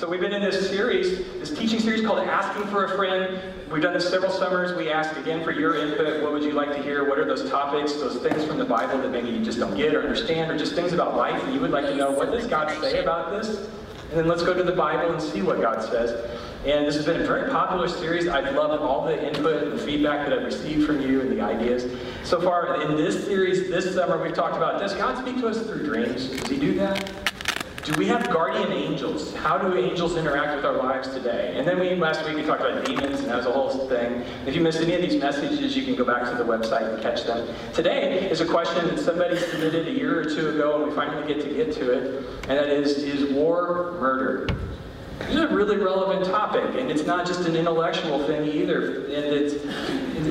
So we've been in this series, this teaching series called Asking for a Friend. We've done this several summers. We asked again for your input. What would you like to hear? What are those topics, those things from the Bible that maybe you just don't get or understand, or just things about life that you would like to know? What does God say about this? And then let's go to the Bible and see what God says. And this has been a very popular series. I've loved all the input and the feedback that I've received from you and the ideas. So far in this series, this summer, we've talked about does God speak to us through dreams? Does He do that? Do we have guardian angels? How do angels interact with our lives today? And then we last week we talked about demons, and that was a whole thing. If you missed any of these messages, you can go back to the website and catch them. Today is a question that somebody submitted a year or two ago, and we finally get to get to it, and that is: Is war murder? This is a really relevant topic, and it's not just an intellectual thing either. And it's,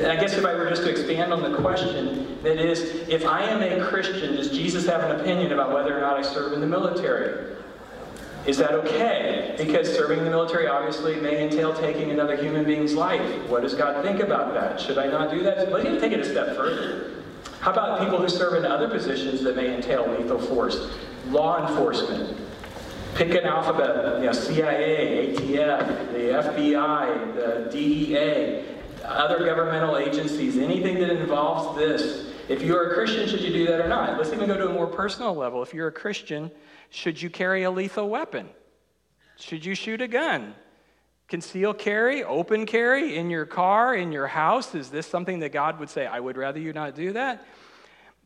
I guess if I were just to expand on the question, that is, if I am a Christian, does Jesus have an opinion about whether or not I serve in the military? Is that okay? Because serving in the military obviously may entail taking another human being's life. What does God think about that? Should I not do that? Let's even take it a step further. How about people who serve in other positions that may entail lethal force? Law enforcement, Pick an alphabet, you know, CIA, ATF, the FBI, the DEA, other governmental agencies, anything that involves this. If you're a Christian, should you do that or not? Let's even go to a more personal level. If you're a Christian, should you carry a lethal weapon? Should you shoot a gun? Conceal carry, open carry in your car, in your house? Is this something that God would say, I would rather you not do that?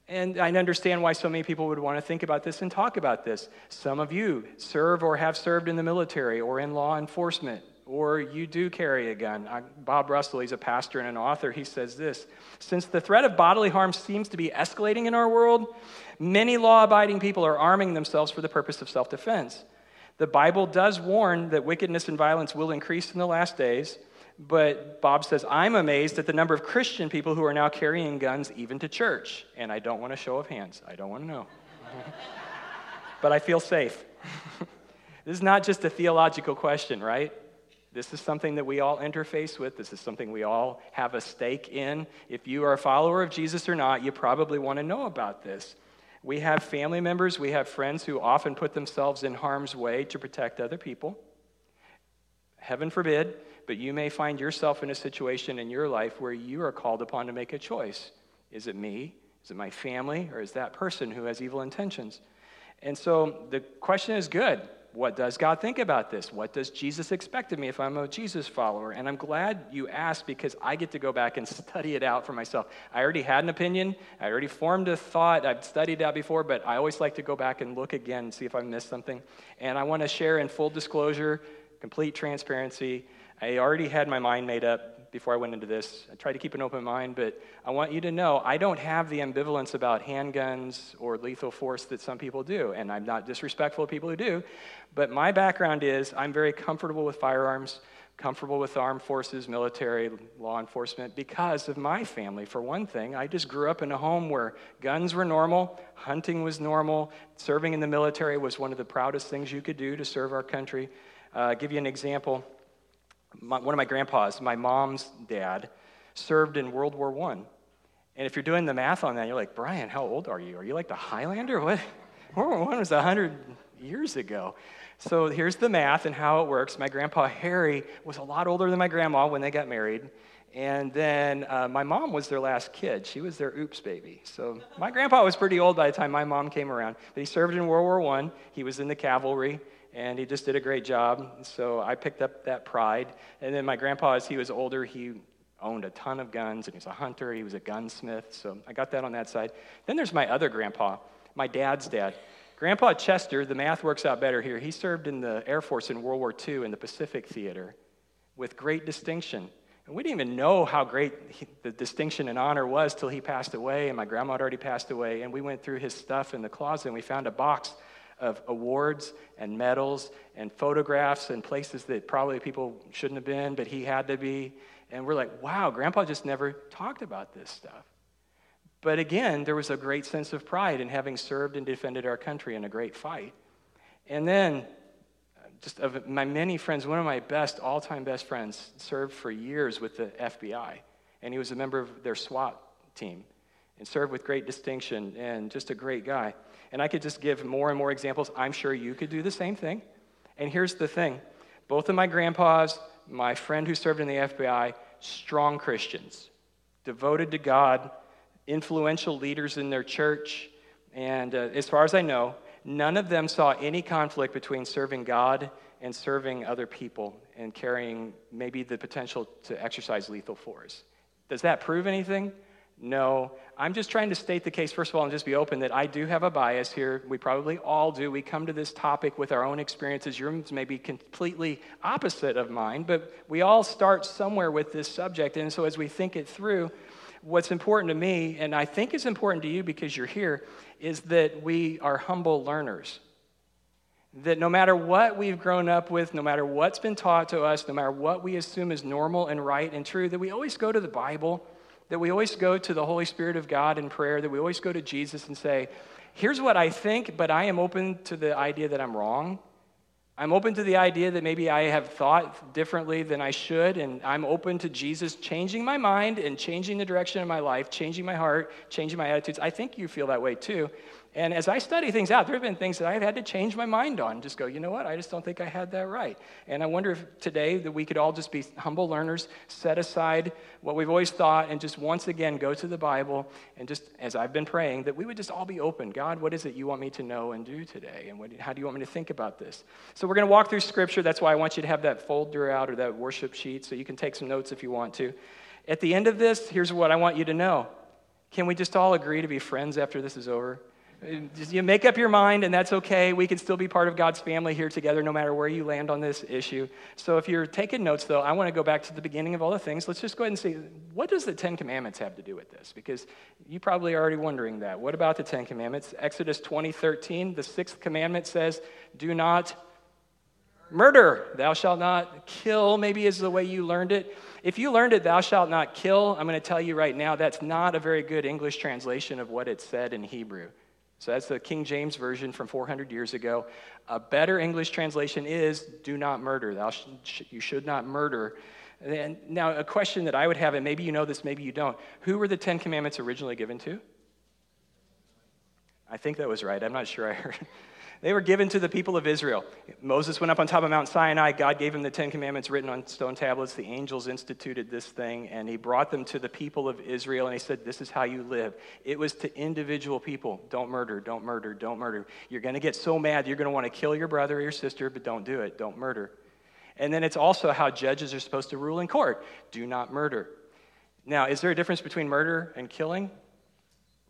And I understand why so many people would want to think about this and talk about this. Some of you serve or have served in the military or in law enforcement, or you do carry a gun. Bob Russell, he's a pastor and an author, he says this Since the threat of bodily harm seems to be escalating in our world, many law abiding people are arming themselves for the purpose of self defense. The Bible does warn that wickedness and violence will increase in the last days. But Bob says, I'm amazed at the number of Christian people who are now carrying guns even to church. And I don't want a show of hands. I don't want to know. but I feel safe. this is not just a theological question, right? This is something that we all interface with. This is something we all have a stake in. If you are a follower of Jesus or not, you probably want to know about this. We have family members, we have friends who often put themselves in harm's way to protect other people. Heaven forbid, but you may find yourself in a situation in your life where you are called upon to make a choice. Is it me? Is it my family? Or is that person who has evil intentions? And so the question is good. What does God think about this? What does Jesus expect of me if I'm a Jesus follower? And I'm glad you asked because I get to go back and study it out for myself. I already had an opinion, I already formed a thought, I've studied that before, but I always like to go back and look again and see if I missed something. And I want to share in full disclosure, complete transparency, I already had my mind made up before I went into this. I tried to keep an open mind, but I want you to know I don't have the ambivalence about handguns or lethal force that some people do. And I'm not disrespectful of people who do, but my background is I'm very comfortable with firearms, comfortable with armed forces, military, law enforcement, because of my family. For one thing, I just grew up in a home where guns were normal, hunting was normal, serving in the military was one of the proudest things you could do to serve our country. Uh, give you an example my, one of my grandpas, my mom's dad, served in World War I. And if you're doing the math on that, you're like, Brian, how old are you? Are you like the Highlander? What? World War I was 100 years ago. So here's the math and how it works. My grandpa Harry was a lot older than my grandma when they got married. And then uh, my mom was their last kid. She was their oops baby. So my grandpa was pretty old by the time my mom came around. But he served in World War I. He was in the cavalry and he just did a great job. So I picked up that pride. And then my grandpa, as he was older, he owned a ton of guns, and he was a hunter, he was a gunsmith. So I got that on that side. Then there's my other grandpa, my dad's dad. Grandpa Chester, the math works out better here. He served in the Air Force in World War II in the Pacific Theater with great distinction. And we didn't even know how great he, the distinction and honor was till he passed away, and my grandma had already passed away. And we went through his stuff in the closet, and we found a box of awards and medals and photographs and places that probably people shouldn't have been, but he had to be. And we're like, wow, grandpa just never talked about this stuff. But again, there was a great sense of pride in having served and defended our country in a great fight. And then, just of my many friends, one of my best, all time best friends, served for years with the FBI. And he was a member of their SWAT team and served with great distinction and just a great guy. And I could just give more and more examples. I'm sure you could do the same thing. And here's the thing Both of my grandpas, my friend who served in the FBI, strong Christians, devoted to God, influential leaders in their church. And uh, as far as I know, none of them saw any conflict between serving God and serving other people and carrying maybe the potential to exercise lethal force. Does that prove anything? No. I'm just trying to state the case, first of all, and just be open that I do have a bias here. We probably all do. We come to this topic with our own experiences. Yours may be completely opposite of mine, but we all start somewhere with this subject. And so as we think it through, what's important to me, and I think is important to you because you're here, is that we are humble learners. That no matter what we've grown up with, no matter what's been taught to us, no matter what we assume is normal and right and true, that we always go to the Bible that we always go to the Holy Spirit of God in prayer, that we always go to Jesus and say, Here's what I think, but I am open to the idea that I'm wrong. I'm open to the idea that maybe I have thought differently than I should, and I'm open to Jesus changing my mind and changing the direction of my life, changing my heart, changing my attitudes. I think you feel that way too. And as I study things out, there have been things that I've had to change my mind on. Just go, you know what? I just don't think I had that right. And I wonder if today that we could all just be humble learners, set aside what we've always thought, and just once again go to the Bible. And just as I've been praying, that we would just all be open. God, what is it you want me to know and do today? And what, how do you want me to think about this? So we're going to walk through Scripture. That's why I want you to have that folder out or that worship sheet so you can take some notes if you want to. At the end of this, here's what I want you to know. Can we just all agree to be friends after this is over? You make up your mind, and that's okay. We can still be part of God's family here together, no matter where you land on this issue. So, if you're taking notes, though, I want to go back to the beginning of all the things. Let's just go ahead and see what does the Ten Commandments have to do with this? Because you probably are already wondering that. What about the Ten Commandments? Exodus 20, 13, the sixth commandment says, "Do not murder. Thou shalt not kill." Maybe is the way you learned it. If you learned it, "Thou shalt not kill," I'm going to tell you right now, that's not a very good English translation of what it said in Hebrew. So that's the King James Version from 400 years ago. A better English translation is do not murder. Thou sh- you should not murder. And now, a question that I would have, and maybe you know this, maybe you don't. Who were the Ten Commandments originally given to? I think that was right. I'm not sure I heard. They were given to the people of Israel. Moses went up on top of Mount Sinai. God gave him the Ten Commandments written on stone tablets. The angels instituted this thing, and he brought them to the people of Israel, and he said, This is how you live. It was to individual people don't murder, don't murder, don't murder. You're going to get so mad, you're going to want to kill your brother or your sister, but don't do it. Don't murder. And then it's also how judges are supposed to rule in court do not murder. Now, is there a difference between murder and killing?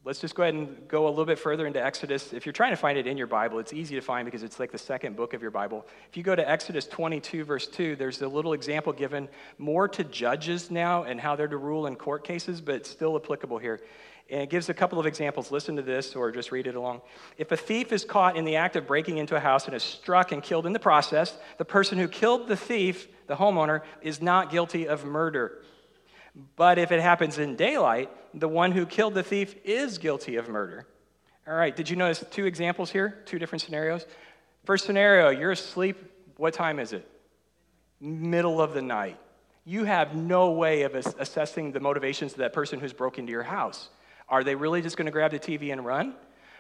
Let's just go ahead and go a little bit further into Exodus. If you're trying to find it in your Bible, it's easy to find because it's like the second book of your Bible. If you go to Exodus 22, verse 2, there's a little example given more to judges now and how they're to rule in court cases, but it's still applicable here. And it gives a couple of examples. Listen to this or just read it along. If a thief is caught in the act of breaking into a house and is struck and killed in the process, the person who killed the thief, the homeowner, is not guilty of murder. But if it happens in daylight, the one who killed the thief is guilty of murder. All right, did you notice two examples here? Two different scenarios? First scenario, you're asleep. What time is it? Middle of the night. You have no way of assessing the motivations of that person who's broke into your house. Are they really just going to grab the TV and run?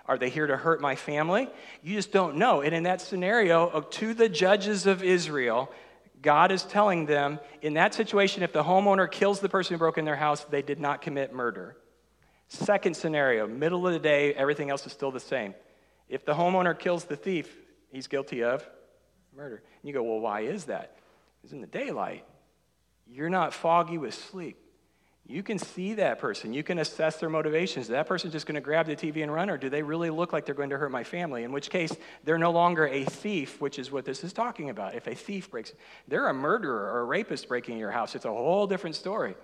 Are they here to hurt my family? You just don't know. And in that scenario, uh, to the judges of Israel, God is telling them in that situation, if the homeowner kills the person who broke in their house, they did not commit murder. Second scenario, middle of the day, everything else is still the same. If the homeowner kills the thief, he's guilty of murder. And you go, well, why is that? Because in the daylight, you're not foggy with sleep. You can see that person. You can assess their motivations. Is that person just going to grab the TV and run, or do they really look like they're going to hurt my family? In which case, they're no longer a thief, which is what this is talking about. If a thief breaks, they're a murderer or a rapist breaking your house. It's a whole different story.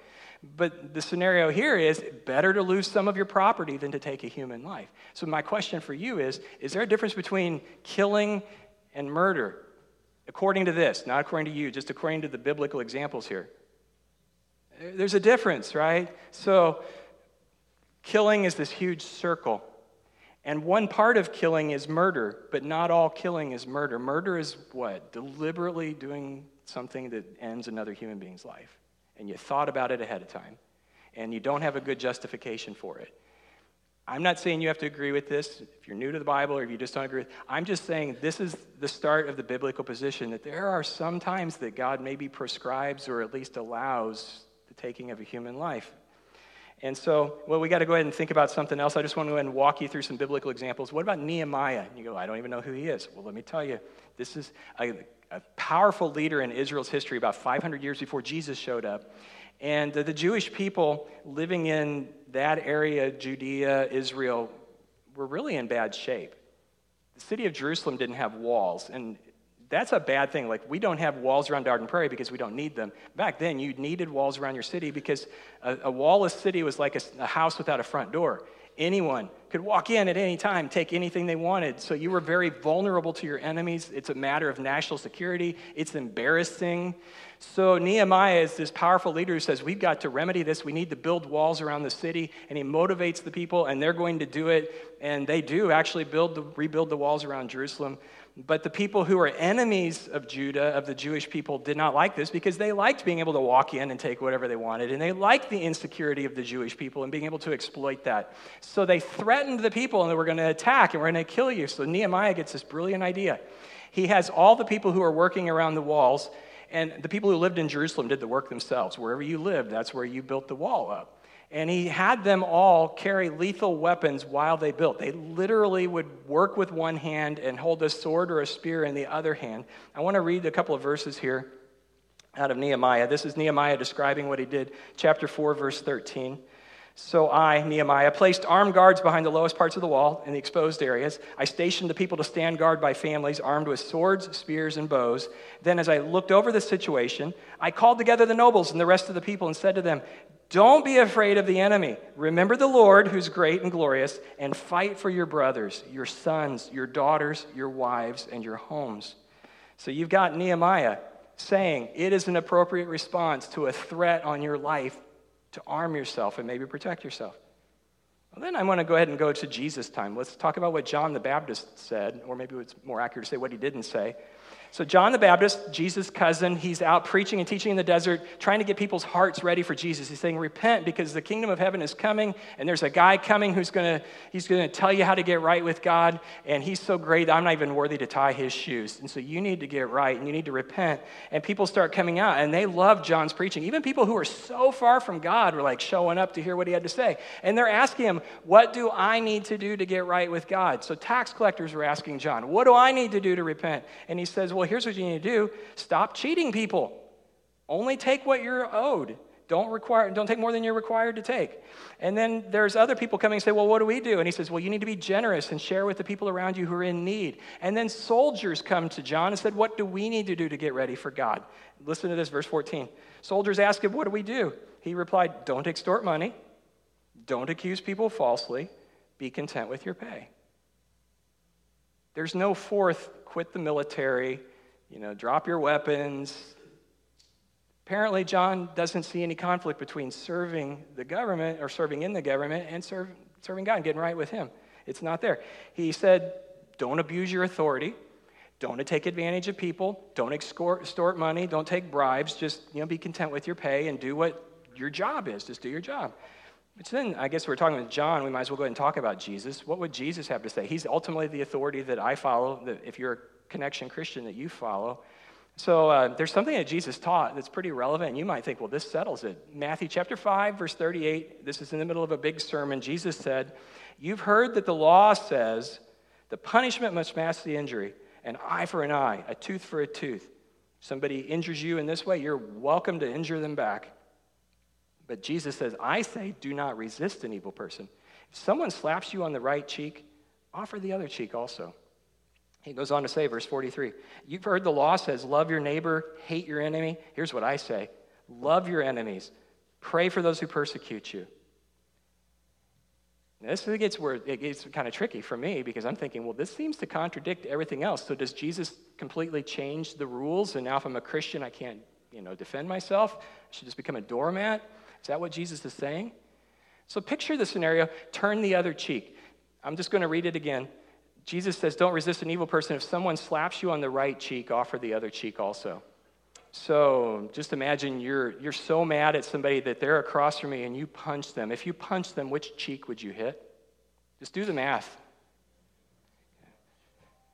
But the scenario here is better to lose some of your property than to take a human life. So, my question for you is Is there a difference between killing and murder? According to this, not according to you, just according to the biblical examples here. There's a difference, right? So, killing is this huge circle. And one part of killing is murder, but not all killing is murder. Murder is what? Deliberately doing something that ends another human being's life. And you thought about it ahead of time, and you don't have a good justification for it. I'm not saying you have to agree with this if you're new to the Bible or if you just don't agree. with I'm just saying this is the start of the biblical position that there are some times that God maybe prescribes or at least allows taking of a human life. And so, well, we got to go ahead and think about something else. I just want to go ahead and walk you through some biblical examples. What about Nehemiah? And you go, I don't even know who he is. Well, let me tell you, this is a, a powerful leader in Israel's history about 500 years before Jesus showed up. And the, Jewish people living in that area, Judea, Israel, were really in bad shape. The city of Jerusalem didn't have walls, and that's a bad thing. Like, we don't have walls around Garden Prairie because we don't need them. Back then, you needed walls around your city because a, a wall-less city was like a, a house without a front door. Anyone could walk in at any time, take anything they wanted. So you were very vulnerable to your enemies. It's a matter of national security. It's embarrassing. So Nehemiah is this powerful leader who says, We've got to remedy this. We need to build walls around the city. And he motivates the people, and they're going to do it. And they do actually build the, rebuild the walls around Jerusalem. But the people who were enemies of Judah, of the Jewish people, did not like this because they liked being able to walk in and take whatever they wanted. And they liked the insecurity of the Jewish people and being able to exploit that. So they threatened the people and they were going to attack and we're going to kill you. So Nehemiah gets this brilliant idea. He has all the people who are working around the walls, and the people who lived in Jerusalem did the work themselves. Wherever you lived, that's where you built the wall up. And he had them all carry lethal weapons while they built. They literally would work with one hand and hold a sword or a spear in the other hand. I want to read a couple of verses here out of Nehemiah. This is Nehemiah describing what he did, chapter 4, verse 13. So I, Nehemiah, placed armed guards behind the lowest parts of the wall in the exposed areas. I stationed the people to stand guard by families, armed with swords, spears, and bows. Then, as I looked over the situation, I called together the nobles and the rest of the people and said to them, don't be afraid of the enemy. Remember the Lord, who's great and glorious, and fight for your brothers, your sons, your daughters, your wives, and your homes. So you've got Nehemiah saying it is an appropriate response to a threat on your life to arm yourself and maybe protect yourself. Well, then I want to go ahead and go to Jesus' time. Let's talk about what John the Baptist said, or maybe it's more accurate to say what he didn't say. So, John the Baptist, Jesus' cousin, he's out preaching and teaching in the desert, trying to get people's hearts ready for Jesus. He's saying, Repent because the kingdom of heaven is coming, and there's a guy coming who's going to he's to tell you how to get right with God, and he's so great that I'm not even worthy to tie his shoes. And so, you need to get right and you need to repent. And people start coming out, and they love John's preaching. Even people who are so far from God were like showing up to hear what he had to say. And they're asking him, What do I need to do to get right with God? So, tax collectors were asking John, What do I need to do to repent? And he says, well, here's what you need to do stop cheating people. Only take what you're owed. Don't, require, don't take more than you're required to take. And then there's other people coming and say, Well, what do we do? And he says, Well, you need to be generous and share with the people around you who are in need. And then soldiers come to John and said, What do we need to do to get ready for God? Listen to this, verse 14. Soldiers ask him, What do we do? He replied, Don't extort money, don't accuse people falsely, be content with your pay. There's no fourth quit the military, you know, drop your weapons. Apparently, John doesn't see any conflict between serving the government or serving in the government and serve, serving God and getting right with Him. It's not there. He said, don't abuse your authority. Don't take advantage of people. Don't extort money. Don't take bribes. Just you know, be content with your pay and do what your job is. Just do your job. Which then, I guess we're talking with John, we might as well go ahead and talk about Jesus. What would Jesus have to say? He's ultimately the authority that I follow, that if you're connection Christian, that you follow. So uh, there's something that Jesus taught that's pretty relevant, and you might think, well, this settles it. Matthew chapter 5, verse 38, this is in the middle of a big sermon. Jesus said, You've heard that the law says the punishment must match the injury, an eye for an eye, a tooth for a tooth. Somebody injures you in this way, you're welcome to injure them back. But Jesus says, I say, do not resist an evil person. If someone slaps you on the right cheek, offer the other cheek also. He goes on to say, verse 43, You've heard the law says, Love your neighbor, hate your enemy. Here's what I say love your enemies, pray for those who persecute you. Now, this gets where it gets kind of tricky for me because I'm thinking, well, this seems to contradict everything else. So does Jesus completely change the rules? And now, if I'm a Christian, I can't, you know, defend myself. I should just become a doormat. Is that what Jesus is saying? So picture the scenario turn the other cheek. I'm just going to read it again. Jesus says, Don't resist an evil person. If someone slaps you on the right cheek, offer the other cheek also. So just imagine you're, you're so mad at somebody that they're across from you and you punch them. If you punch them, which cheek would you hit? Just do the math.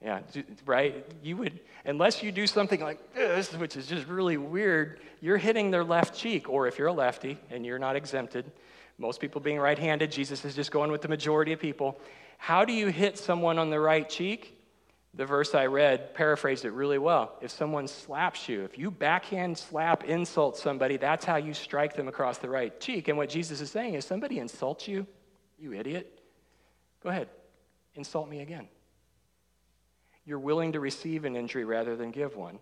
Yeah, right? You would, unless you do something like this, which is just really weird, you're hitting their left cheek. Or if you're a lefty and you're not exempted, most people being right handed, Jesus is just going with the majority of people. How do you hit someone on the right cheek? The verse I read paraphrased it really well. If someone slaps you, if you backhand slap, insult somebody, that's how you strike them across the right cheek. And what Jesus is saying is somebody insults you, you idiot, go ahead, insult me again. You're willing to receive an injury rather than give one.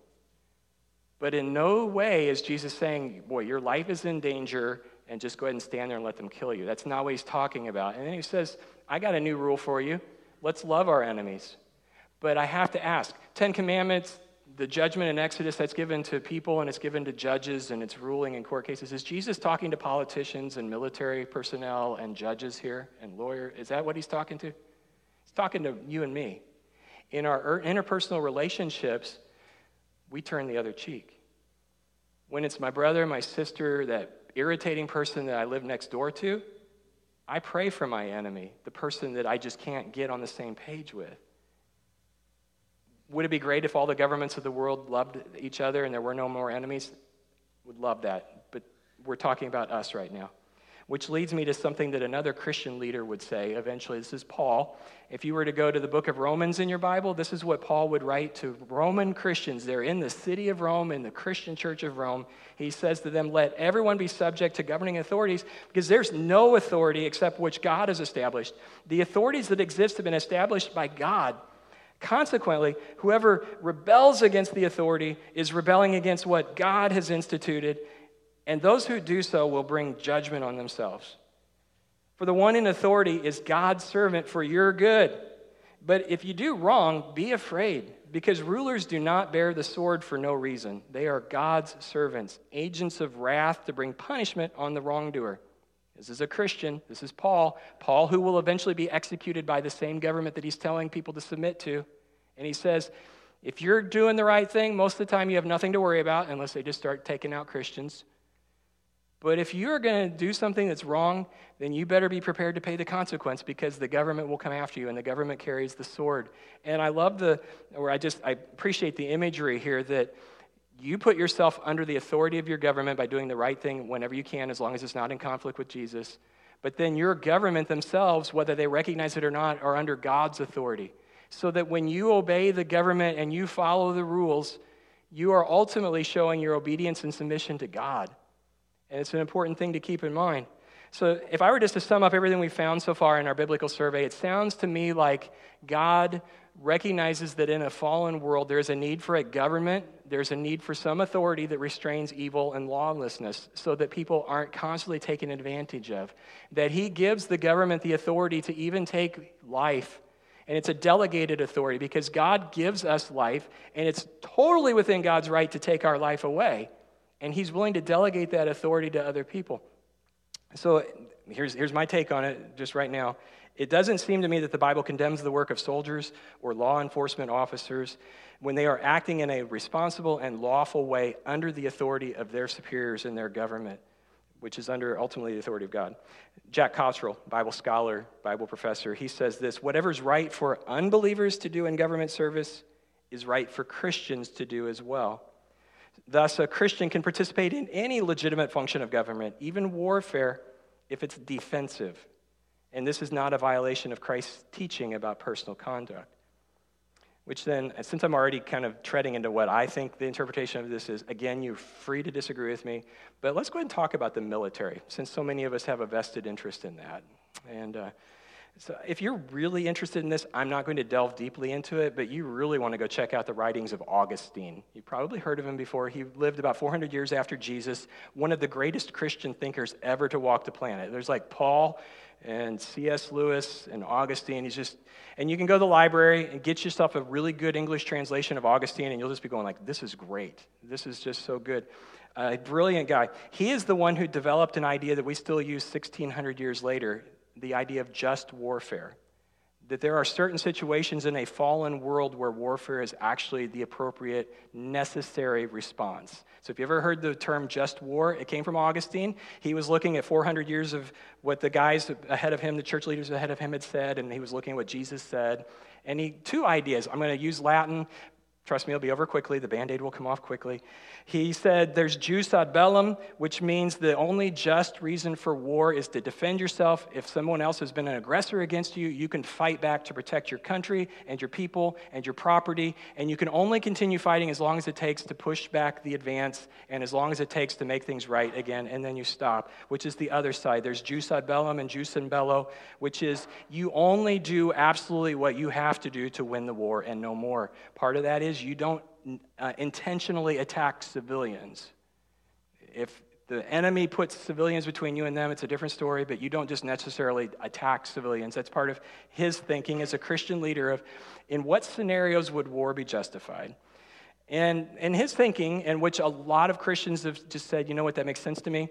But in no way is Jesus saying, boy, your life is in danger and just go ahead and stand there and let them kill you. That's not what he's talking about. And then he says, I got a new rule for you. Let's love our enemies. But I have to ask Ten Commandments, the judgment in Exodus that's given to people and it's given to judges and it's ruling in court cases, is Jesus talking to politicians and military personnel and judges here and lawyers? Is that what he's talking to? He's talking to you and me. In our er, interpersonal relationships, we turn the other cheek. When it's my brother, my sister, that irritating person that I live next door to, I pray for my enemy, the person that I just can't get on the same page with. Would it be great if all the governments of the world loved each other and there were no more enemies? Would love that. But we're talking about us right now. Which leads me to something that another Christian leader would say eventually. This is Paul. If you were to go to the book of Romans in your Bible, this is what Paul would write to Roman Christians. They're in the city of Rome, in the Christian church of Rome. He says to them, Let everyone be subject to governing authorities, because there's no authority except which God has established. The authorities that exist have been established by God. Consequently, whoever rebels against the authority is rebelling against what God has instituted, and those who do so will bring judgment on themselves. For the one in authority is God's servant for your good. But if you do wrong, be afraid, because rulers do not bear the sword for no reason. They are God's servants, agents of wrath to bring punishment on the wrongdoer. This is a Christian. This is Paul. Paul, who will eventually be executed by the same government that he's telling people to submit to. And he says, if you're doing the right thing, most of the time you have nothing to worry about unless they just start taking out Christians. But if you're going to do something that's wrong, then you better be prepared to pay the consequence because the government will come after you and the government carries the sword. And I love the, or I just, I appreciate the imagery here that you put yourself under the authority of your government by doing the right thing whenever you can, as long as it's not in conflict with Jesus. But then your government themselves, whether they recognize it or not, are under God's authority. So that when you obey the government and you follow the rules, you are ultimately showing your obedience and submission to God. And it's an important thing to keep in mind. So, if I were just to sum up everything we've found so far in our biblical survey, it sounds to me like God recognizes that in a fallen world, there's a need for a government, there's a need for some authority that restrains evil and lawlessness so that people aren't constantly taken advantage of. That He gives the government the authority to even take life. And it's a delegated authority because God gives us life, and it's totally within God's right to take our life away. And He's willing to delegate that authority to other people. So here's, here's my take on it just right now. It doesn't seem to me that the Bible condemns the work of soldiers or law enforcement officers when they are acting in a responsible and lawful way under the authority of their superiors in their government, which is under ultimately the authority of God. Jack Cottrell, Bible scholar, Bible professor, he says this whatever's right for unbelievers to do in government service is right for Christians to do as well. Thus, a Christian can participate in any legitimate function of government, even warfare, if it's defensive. And this is not a violation of Christ's teaching about personal conduct. Which then, since I'm already kind of treading into what I think the interpretation of this is, again, you're free to disagree with me. But let's go ahead and talk about the military, since so many of us have a vested interest in that. And uh, so, if you're really interested in this, I'm not going to delve deeply into it, but you really want to go check out the writings of Augustine. You've probably heard of him before. He lived about 400 years after Jesus, one of the greatest Christian thinkers ever to walk the planet. There's like Paul and C.S. Lewis and Augustine. He's just, and you can go to the library and get yourself a really good English translation of Augustine, and you'll just be going like, "This is great. This is just so good." A brilliant guy. He is the one who developed an idea that we still use 1,600 years later the idea of just warfare. that there are certain situations in a fallen world where warfare is actually the appropriate, necessary response. So, if you ever heard the term just war, it came from Augustine. He was looking at 400 years of what the guys ahead of him, the church leaders ahead of him, had said, and he was looking at what Jesus said. And he, two ideas. I'm going to use Latin Trust me, it'll be over quickly. The band aid will come off quickly. He said there's jus ad bellum, which means the only just reason for war is to defend yourself. If someone else has been an aggressor against you, you can fight back to protect your country and your people and your property. And you can only continue fighting as long as it takes to push back the advance and as long as it takes to make things right again. And then you stop, which is the other side. There's jus ad bellum and jus in bello, which is you only do absolutely what you have to do to win the war and no more. Part of that is is you don't uh, intentionally attack civilians. If the enemy puts civilians between you and them, it's a different story, but you don't just necessarily attack civilians. That's part of his thinking as a Christian leader of in what scenarios would war be justified? And in his thinking, in which a lot of Christians have just said, you know what, that makes sense to me.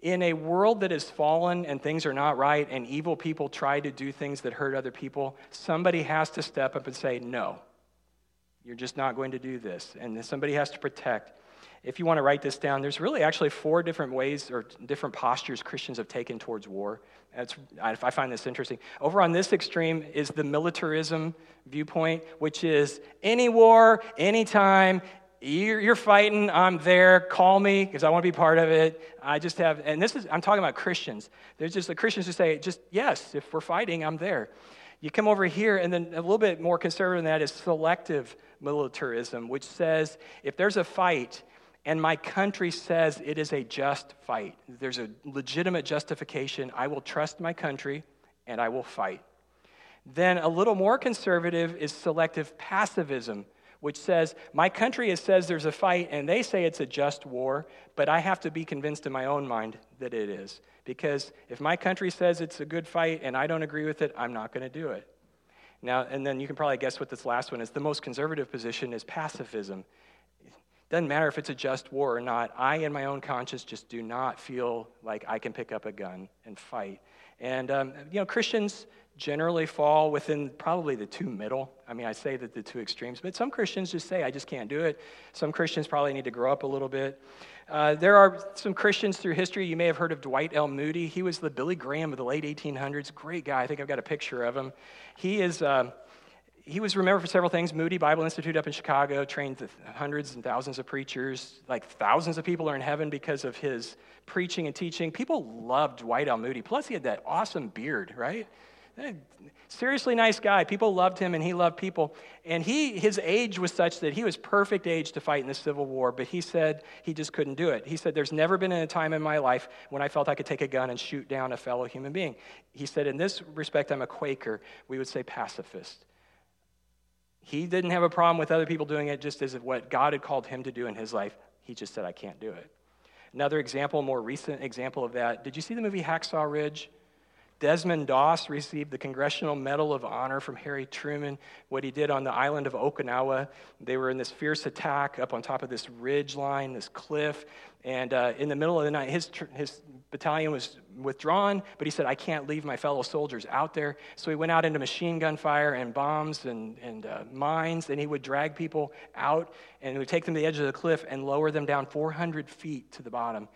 In a world that is fallen and things are not right and evil people try to do things that hurt other people, somebody has to step up and say, no, you're just not going to do this. And somebody has to protect. If you want to write this down, there's really actually four different ways or different postures Christians have taken towards war. That's, I find this interesting. Over on this extreme is the militarism viewpoint, which is any war, anytime, you're fighting, I'm there, call me because I want to be part of it. I just have, and this is, I'm talking about Christians. There's just the Christians who say, just yes, if we're fighting, I'm there. You come over here, and then a little bit more conservative than that is selective militarism, which says if there's a fight and my country says it is a just fight, there's a legitimate justification, I will trust my country and I will fight. Then a little more conservative is selective passivism, which says my country says there's a fight and they say it's a just war, but I have to be convinced in my own mind that it is. Because if my country says it's a good fight and I don't agree with it, I'm not going to do it. Now, and then you can probably guess what this last one is. The most conservative position is pacifism. It doesn't matter if it's a just war or not. I, in my own conscience, just do not feel like I can pick up a gun and fight. And, um, you know, Christians generally fall within probably the two middle. I mean, I say that the two extremes, but some Christians just say, I just can't do it. Some Christians probably need to grow up a little bit. Uh, there are some Christians through history. You may have heard of Dwight L. Moody. He was the Billy Graham of the late 1800s. Great guy. I think I've got a picture of him. He is. Uh, he was remembered for several things. Moody Bible Institute up in Chicago trained hundreds and thousands of preachers. Like thousands of people are in heaven because of his preaching and teaching. People loved Dwight L. Moody. Plus, he had that awesome beard, right? Eh, seriously nice guy. People loved him and he loved people. And he, his age was such that he was perfect age to fight in the Civil War, but he said he just couldn't do it. He said, There's never been a time in my life when I felt I could take a gun and shoot down a fellow human being. He said, In this respect, I'm a Quaker. We would say pacifist. He didn't have a problem with other people doing it just as what God had called him to do in his life. He just said, I can't do it. Another example, more recent example of that, did you see the movie Hacksaw Ridge? Desmond Doss received the Congressional Medal of Honor from Harry Truman, what he did on the island of Okinawa. They were in this fierce attack up on top of this ridge line, this cliff. And uh, in the middle of the night, his, his battalion was withdrawn, but he said, I can't leave my fellow soldiers out there. So he went out into machine gun fire and bombs and, and uh, mines, and he would drag people out and would take them to the edge of the cliff and lower them down 400 feet to the bottom.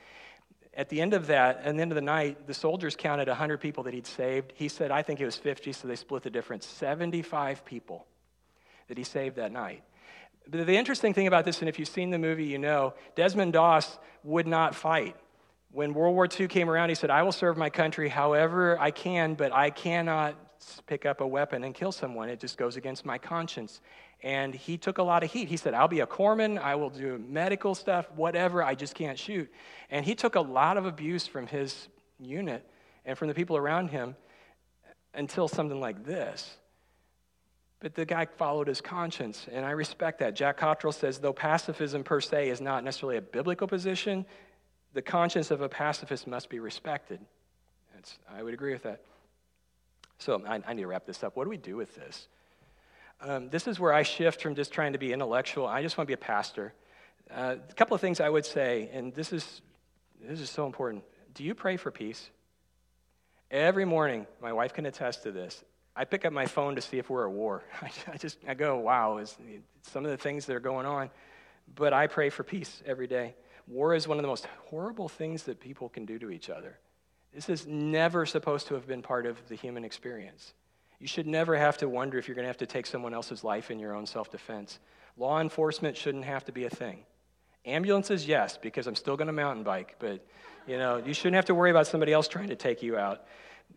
At the end of that, at the end of the night, the soldiers counted 100 people that he'd saved. He said, I think it was 50, so they split the difference. 75 people that he saved that night. But the interesting thing about this, and if you've seen the movie, you know, Desmond Doss would not fight. When World War II came around, he said, I will serve my country however I can, but I cannot pick up a weapon and kill someone. It just goes against my conscience. And he took a lot of heat. He said, I'll be a corpsman, I will do medical stuff, whatever, I just can't shoot. And he took a lot of abuse from his unit and from the people around him until something like this. But the guy followed his conscience, and I respect that. Jack Cottrell says, though pacifism per se is not necessarily a biblical position, the conscience of a pacifist must be respected. That's, I would agree with that. So I, I need to wrap this up. What do we do with this? Um, this is where I shift from just trying to be intellectual. I just want to be a pastor. Uh, a couple of things I would say, and this is, this is so important. Do you pray for peace? Every morning, my wife can attest to this. I pick up my phone to see if we're at war. I just, I go, wow, is some of the things that are going on. But I pray for peace every day. War is one of the most horrible things that people can do to each other. This is never supposed to have been part of the human experience. You should never have to wonder if you're going to have to take someone else's life in your own self defense. Law enforcement shouldn't have to be a thing. Ambulances, yes, because I'm still going to mountain bike, but you know, you shouldn't have to worry about somebody else trying to take you out.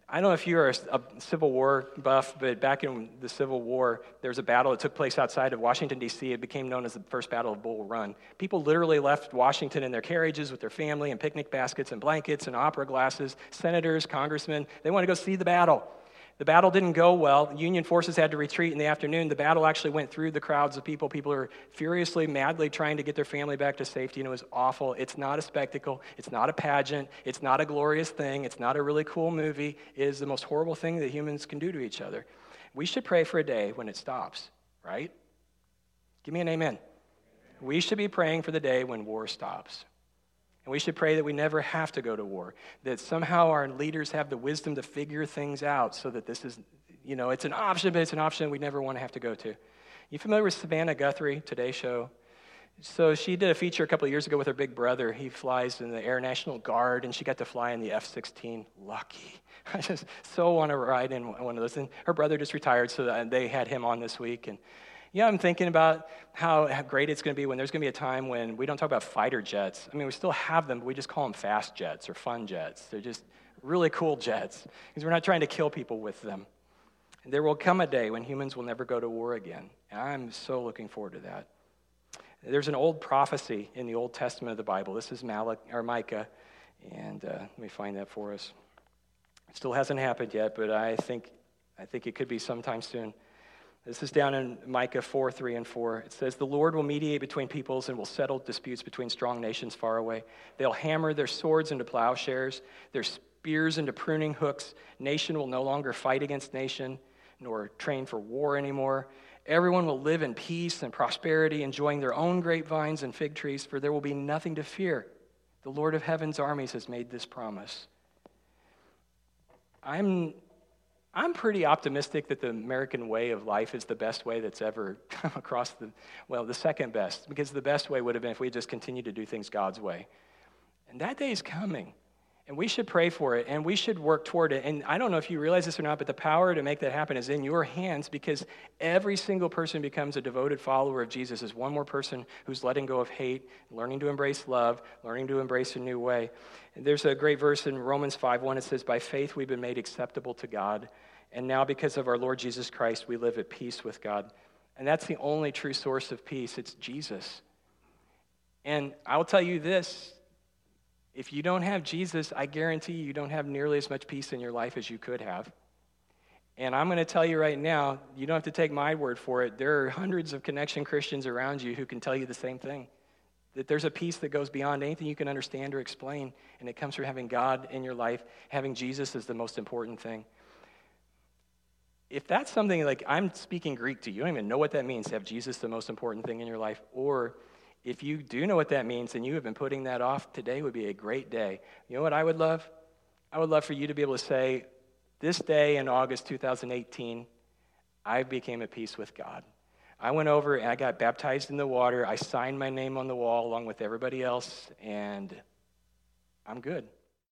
I don't know if you're a, a, Civil War buff, but back in the Civil War, there was a battle that took place outside of Washington, D.C. It became known as the First Battle of Bull Run. People literally left Washington in their carriages with their family and picnic baskets and blankets and opera glasses. Senators, congressmen, they wanted to go see the battle. The battle didn't go well. Union forces had to retreat in the afternoon. The battle actually went through the crowds of people. People were furiously, madly trying to get their family back to safety, and it was awful. It's not a spectacle. It's not a pageant. It's not a glorious thing. It's not a really cool movie. It is the most horrible thing that humans can do to each other. We should pray for a day when it stops, right? Give me an amen. We should be praying for the day when war stops. And we should pray that we never have to go to war, that somehow our leaders have the wisdom to figure things out so that this is, you know, it's an option, but it's an option we never want to have to go to. You familiar with Savannah Guthrie, Today Show? So she did a feature a couple of years ago with her big brother. He flies in the Air National Guard, and she got to fly in the F 16. Lucky. I just so want to ride in one of those. And her brother just retired, so they had him on this week. And yeah, I'm thinking about how, great it's going to be when there's going to be a time when we don't talk about fighter jets. I mean, we still have them, but we just call them fast jets or fun jets. They're just really cool jets because we're not trying to kill people with them. And there will come a day when humans will never go to war again. And I'm so looking forward to that. There's an old prophecy in the Old Testament of the Bible. This is Malach, or Micah, and uh, let me find that for us. It still hasn't happened yet, but I think, I think it could be sometime soon. This is down in Micah 4 3 and 4. It says, The Lord will mediate between peoples and will settle disputes between strong nations far away. They'll hammer their swords into plowshares, their spears into pruning hooks. Nation will no longer fight against nation, nor train for war anymore. Everyone will live in peace and prosperity, enjoying their own grapevines and fig trees, for there will be nothing to fear. The Lord of heaven's armies has made this promise. I'm I'm pretty optimistic that the American way of life is the best way that's ever come across the, well, the second best, because the best way would have been if we just continued to do things God's way. And that day is coming. And we should pray for it and we should work toward it. And I don't know if you realize this or not, but the power to make that happen is in your hands because every single person becomes a devoted follower of Jesus is one more person who's letting go of hate, learning to embrace love, learning to embrace a new way. And there's a great verse in Romans 5 1. It says, By faith we've been made acceptable to God. And now, because of our Lord Jesus Christ, we live at peace with God. And that's the only true source of peace. It's Jesus. And I'll tell you this if you don't have Jesus, I guarantee you, you don't have nearly as much peace in your life as you could have. And I'm going to tell you right now, you don't have to take my word for it. There are hundreds of connection Christians around you who can tell you the same thing. That there's a peace that goes beyond anything you can understand or explain, and it comes from having God in your life. Having Jesus is the most important thing. If that's something like I'm speaking Greek to you, I don't even know what that means to have Jesus the most important thing in your life, or if you do know what that means and you have been putting that off, today would be a great day. You know what I would love? I would love for you to be able to say, This day in August 2018, I became at peace with God. I went over and I got baptized in the water. I signed my name on the wall along with everybody else, and I'm good.